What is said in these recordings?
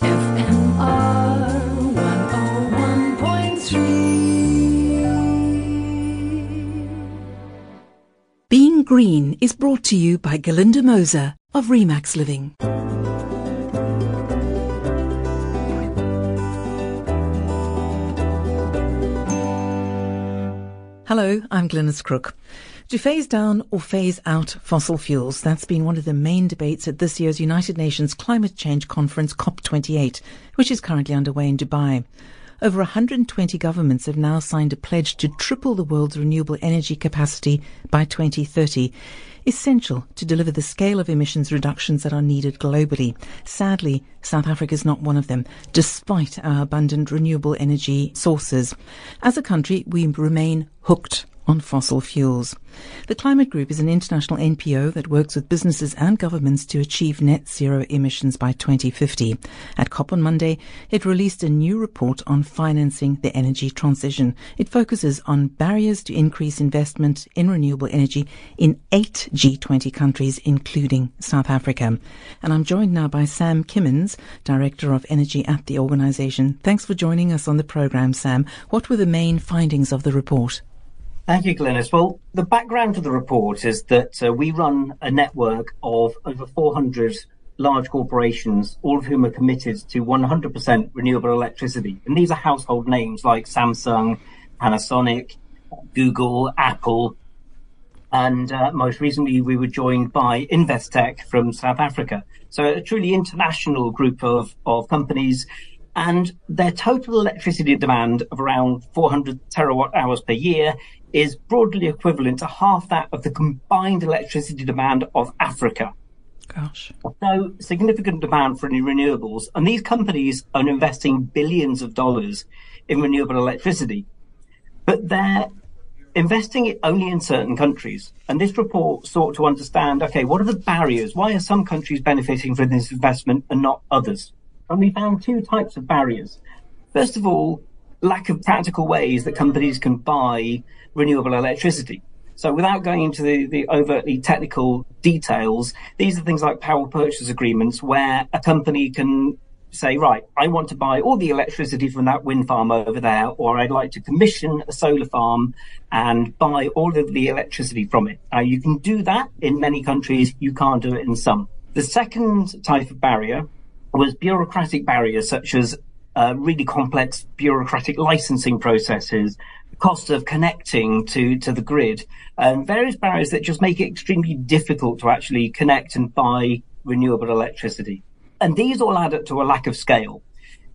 101.3. Being Green is brought to you by Galinda Moser of Remax Living. Hello, I'm Glynis Crook. To phase down or phase out fossil fuels, that's been one of the main debates at this year's United Nations Climate Change Conference COP28, which is currently underway in Dubai. Over 120 governments have now signed a pledge to triple the world's renewable energy capacity by 2030, essential to deliver the scale of emissions reductions that are needed globally. Sadly, South Africa is not one of them, despite our abundant renewable energy sources. As a country, we remain hooked on fossil fuels. The Climate Group is an international NPO that works with businesses and governments to achieve net zero emissions by 2050. At COP on Monday, it released a new report on financing the energy transition. It focuses on barriers to increase investment in renewable energy in eight G20 countries, including South Africa. And I'm joined now by Sam Kimmins, Director of Energy at the organization. Thanks for joining us on the program, Sam. What were the main findings of the report? Thank you, Glynis. Well, the background to the report is that uh, we run a network of over 400 large corporations, all of whom are committed to 100% renewable electricity. And these are household names like Samsung, Panasonic, Google, Apple. And uh, most recently, we were joined by Investec from South Africa. So a truly international group of, of companies and their total electricity demand of around 400 terawatt hours per year is broadly equivalent to half that of the combined electricity demand of Africa. Gosh. So significant demand for new renewables. And these companies are investing billions of dollars in renewable electricity. But they're investing it only in certain countries. And this report sought to understand, okay, what are the barriers? Why are some countries benefiting from this investment and not others? And we found two types of barriers. First of all, lack of practical ways that companies can buy renewable electricity. So without going into the, the overtly technical details, these are things like power purchase agreements where a company can say, right, I want to buy all the electricity from that wind farm over there, or I'd like to commission a solar farm and buy all of the electricity from it. Now you can do that in many countries. You can't do it in some. The second type of barrier was bureaucratic barriers such as uh, really complex bureaucratic licensing processes, cost of connecting to, to the grid, and various barriers that just make it extremely difficult to actually connect and buy renewable electricity. And these all add up to a lack of scale.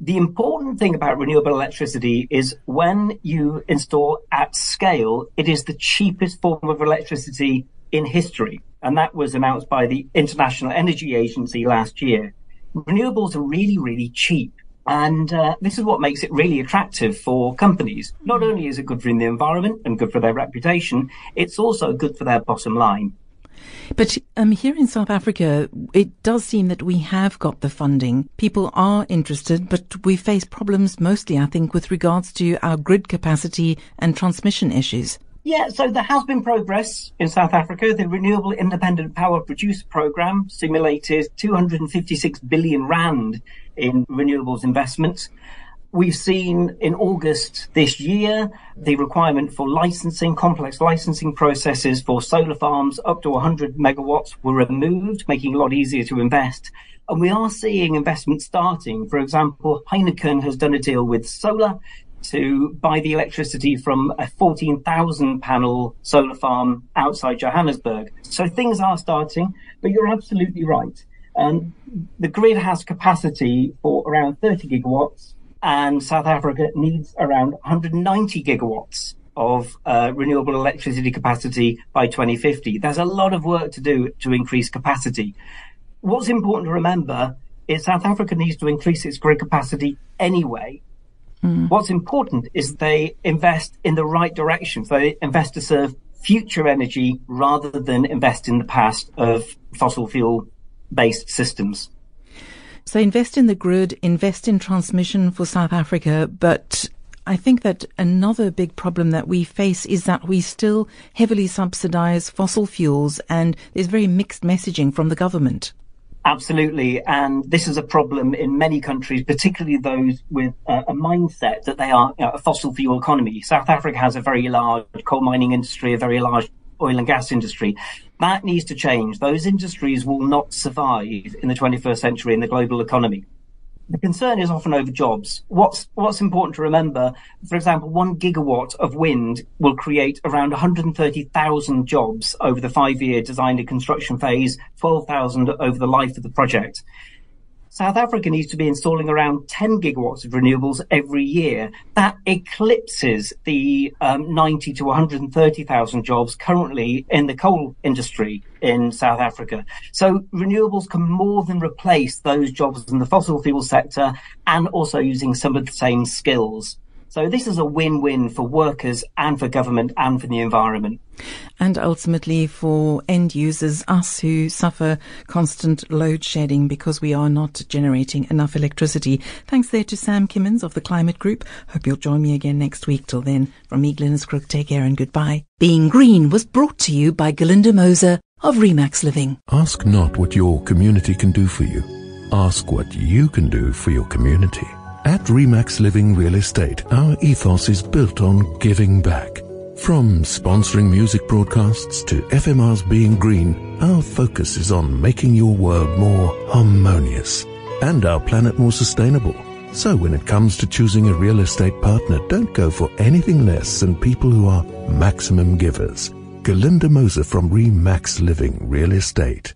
The important thing about renewable electricity is when you install at scale, it is the cheapest form of electricity in history. And that was announced by the International Energy Agency last year. Renewables are really, really cheap. And uh, this is what makes it really attractive for companies. Not only is it good for the environment and good for their reputation, it's also good for their bottom line. But um, here in South Africa, it does seem that we have got the funding. People are interested, but we face problems mostly, I think, with regards to our grid capacity and transmission issues. Yeah, so there has been progress in South Africa. The Renewable Independent Power Producer Program simulated 256 billion rand in renewables investments. We've seen in August this year the requirement for licensing, complex licensing processes for solar farms up to 100 megawatts were removed, making it a lot easier to invest. And we are seeing investment starting. For example, Heineken has done a deal with solar to buy the electricity from a 14,000 panel solar farm outside Johannesburg. So things are starting, but you're absolutely right. Um, the grid has capacity for around 30 gigawatts, and South Africa needs around 190 gigawatts of uh, renewable electricity capacity by 2050. There's a lot of work to do to increase capacity. What's important to remember is South Africa needs to increase its grid capacity anyway Mm. What's important is they invest in the right direction. So they invest to serve future energy rather than invest in the past of fossil fuel based systems. So invest in the grid, invest in transmission for South Africa, but I think that another big problem that we face is that we still heavily subsidize fossil fuels and there's very mixed messaging from the government. Absolutely. And this is a problem in many countries, particularly those with uh, a mindset that they are you know, a fossil fuel economy. South Africa has a very large coal mining industry, a very large oil and gas industry. That needs to change. Those industries will not survive in the 21st century in the global economy the concern is often over jobs. What's what's important to remember, for example, one gigawatt of wind will create around 130,000 jobs over the five-year design and construction phase, 12,000 over the life of the project. South Africa needs to be installing around 10 gigawatts of renewables every year. That eclipses the um, 90 to 130,000 jobs currently in the coal industry in South Africa. So renewables can more than replace those jobs in the fossil fuel sector and also using some of the same skills. So this is a win-win for workers and for government and for the environment. And ultimately for end users, us who suffer constant load shedding because we are not generating enough electricity. Thanks there to Sam Kimmins of the Climate Group. Hope you'll join me again next week. Till then, from me, Glynis Crook, take care and goodbye. Being Green was brought to you by Galinda Moser of Remax Living. Ask not what your community can do for you. Ask what you can do for your community. At Remax Living Real Estate, our ethos is built on giving back. From sponsoring music broadcasts to FMR's Being Green, our focus is on making your world more harmonious and our planet more sustainable. So when it comes to choosing a real estate partner, don't go for anything less than people who are maximum givers. Galinda Moser from Remax Living Real Estate.